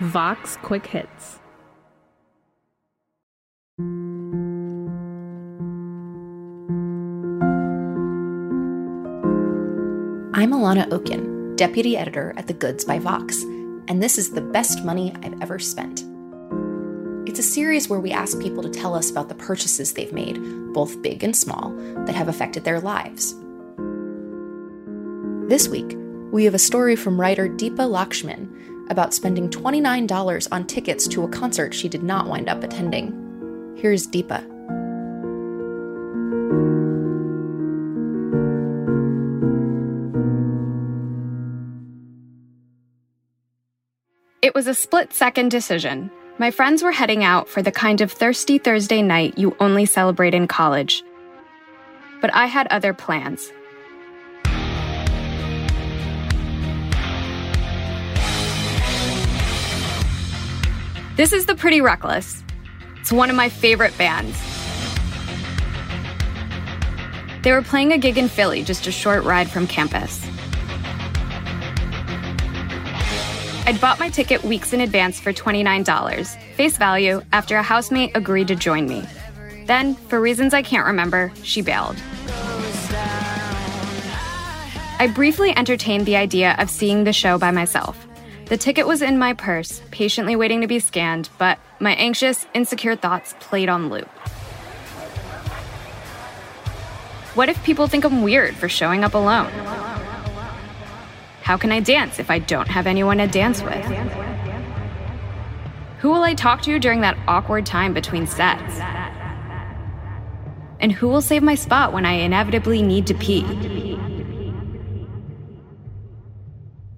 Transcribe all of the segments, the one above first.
Vox Quick Hits. I'm Alana Okun, deputy editor at The Goods by Vox, and this is the best money I've ever spent. It's a series where we ask people to tell us about the purchases they've made, both big and small, that have affected their lives. This week, we have a story from writer Deepa Lakshmin about spending $29 on tickets to a concert she did not wind up attending. Here's Deepa. It was a split second decision. My friends were heading out for the kind of thirsty Thursday night you only celebrate in college. But I had other plans. This is The Pretty Reckless. It's one of my favorite bands. They were playing a gig in Philly, just a short ride from campus. I'd bought my ticket weeks in advance for $29, face value, after a housemate agreed to join me. Then, for reasons I can't remember, she bailed. I briefly entertained the idea of seeing the show by myself. The ticket was in my purse, patiently waiting to be scanned, but my anxious, insecure thoughts played on loop. What if people think I'm weird for showing up alone? How can I dance if I don't have anyone to dance with? Who will I talk to during that awkward time between sets? And who will save my spot when I inevitably need to pee?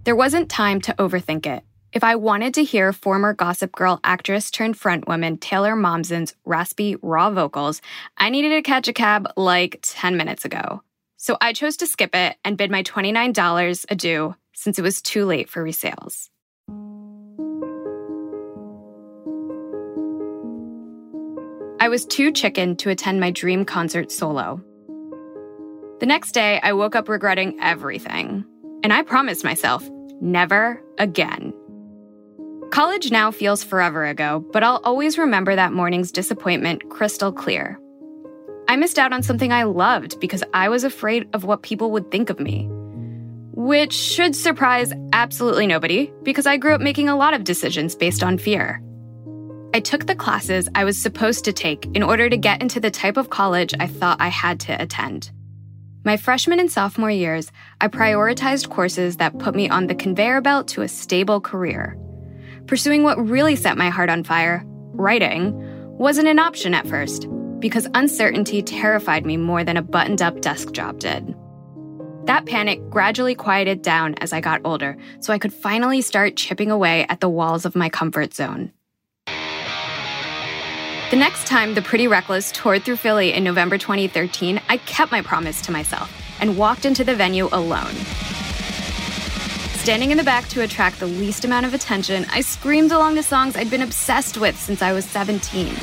There wasn't time to overthink it. If I wanted to hear former Gossip Girl actress turned frontwoman Taylor Momsen's raspy, raw vocals, I needed to catch a cab like 10 minutes ago. So I chose to skip it and bid my $29 adieu since it was too late for resales. I was too chicken to attend my dream concert solo. The next day, I woke up regretting everything. And I promised myself, never again. College now feels forever ago, but I'll always remember that morning's disappointment crystal clear. I missed out on something I loved because I was afraid of what people would think of me. Which should surprise absolutely nobody because I grew up making a lot of decisions based on fear. I took the classes I was supposed to take in order to get into the type of college I thought I had to attend. My freshman and sophomore years, I prioritized courses that put me on the conveyor belt to a stable career. Pursuing what really set my heart on fire, writing, wasn't an option at first because uncertainty terrified me more than a buttoned up desk job did. That panic gradually quieted down as I got older, so I could finally start chipping away at the walls of my comfort zone. The next time The Pretty Reckless toured through Philly in November 2013, I kept my promise to myself and walked into the venue alone. Standing in the back to attract the least amount of attention, I screamed along the songs I'd been obsessed with since I was 17.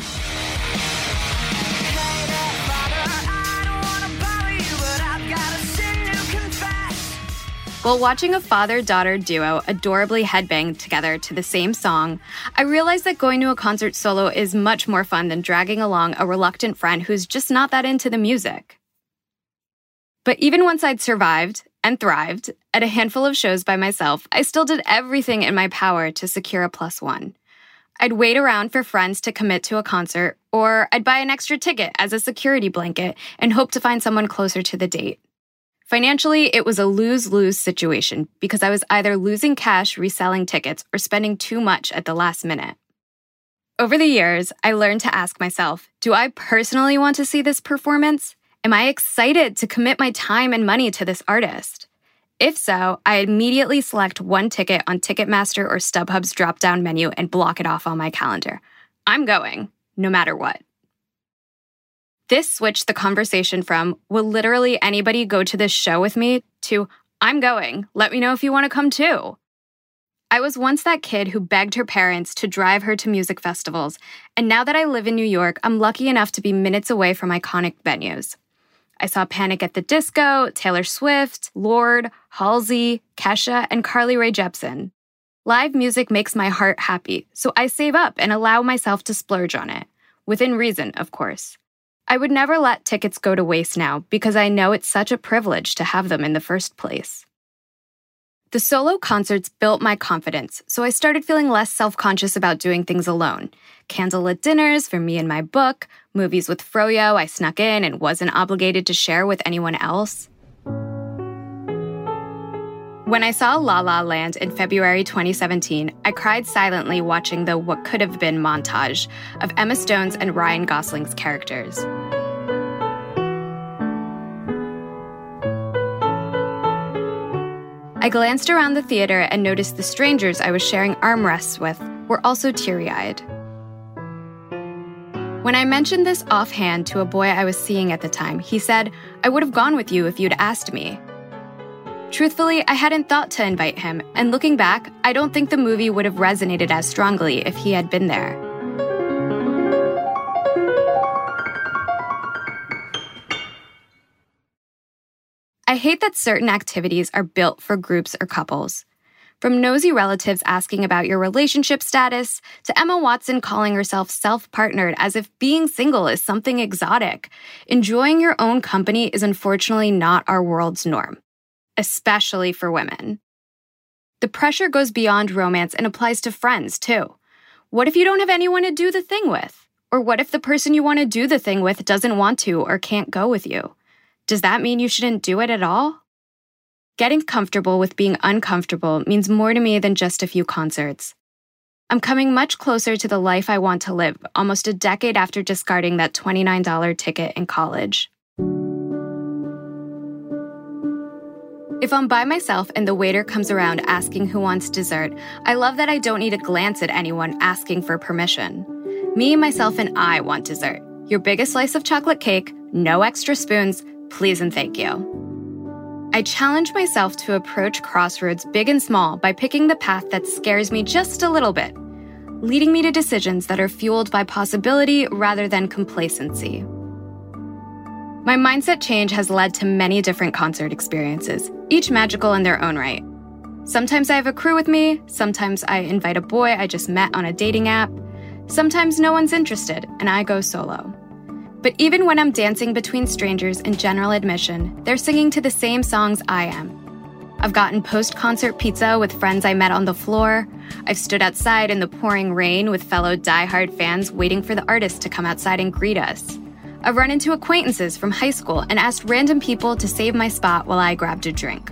While watching a father daughter duo adorably headbang together to the same song, I realized that going to a concert solo is much more fun than dragging along a reluctant friend who's just not that into the music. But even once I'd survived and thrived at a handful of shows by myself, I still did everything in my power to secure a plus one. I'd wait around for friends to commit to a concert, or I'd buy an extra ticket as a security blanket and hope to find someone closer to the date. Financially, it was a lose lose situation because I was either losing cash reselling tickets or spending too much at the last minute. Over the years, I learned to ask myself do I personally want to see this performance? Am I excited to commit my time and money to this artist? If so, I immediately select one ticket on Ticketmaster or StubHub's drop down menu and block it off on my calendar. I'm going, no matter what. This switched the conversation from, will literally anybody go to this show with me, to, I'm going. Let me know if you want to come too. I was once that kid who begged her parents to drive her to music festivals, and now that I live in New York, I'm lucky enough to be minutes away from iconic venues. I saw Panic at the Disco, Taylor Swift, Lorde, Halsey, Kesha, and Carly Rae Jepsen. Live music makes my heart happy, so I save up and allow myself to splurge on it. Within reason, of course. I would never let tickets go to waste now because I know it's such a privilege to have them in the first place. The solo concerts built my confidence, so I started feeling less self conscious about doing things alone. Candlelit dinners for me and my book, movies with Froyo I snuck in and wasn't obligated to share with anyone else. When I saw La La Land in February 2017, I cried silently watching the what could have been montage of Emma Stone's and Ryan Gosling's characters. I glanced around the theater and noticed the strangers I was sharing armrests with were also teary eyed. When I mentioned this offhand to a boy I was seeing at the time, he said, I would have gone with you if you'd asked me. Truthfully, I hadn't thought to invite him, and looking back, I don't think the movie would have resonated as strongly if he had been there. I hate that certain activities are built for groups or couples. From nosy relatives asking about your relationship status to Emma Watson calling herself self partnered as if being single is something exotic, enjoying your own company is unfortunately not our world's norm especially for women. The pressure goes beyond romance and applies to friends, too. What if you don't have anyone to do the thing with? Or what if the person you want to do the thing with doesn't want to or can't go with you? Does that mean you shouldn't do it at all? Getting comfortable with being uncomfortable means more to me than just a few concerts. I'm coming much closer to the life I want to live almost a decade after discarding that $29 ticket in college. If I'm by myself and the waiter comes around asking who wants dessert, I love that I don't need to glance at anyone asking for permission. Me, myself, and I want dessert. Your biggest slice of chocolate cake, no extra spoons, please and thank you. I challenge myself to approach crossroads big and small by picking the path that scares me just a little bit, leading me to decisions that are fueled by possibility rather than complacency. My mindset change has led to many different concert experiences, each magical in their own right. Sometimes I have a crew with me, sometimes I invite a boy I just met on a dating app, sometimes no one's interested and I go solo. But even when I'm dancing between strangers in general admission, they're singing to the same songs I am. I've gotten post concert pizza with friends I met on the floor. I've stood outside in the pouring rain with fellow die-hard fans waiting for the artist to come outside and greet us. I've run into acquaintances from high school and asked random people to save my spot while I grabbed a drink.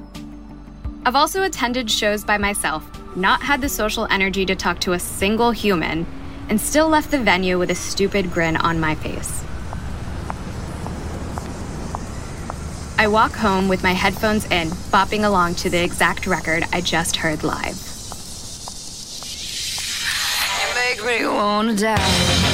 I've also attended shows by myself, not had the social energy to talk to a single human, and still left the venue with a stupid grin on my face. I walk home with my headphones in, bopping along to the exact record I just heard live. You make me wanna die.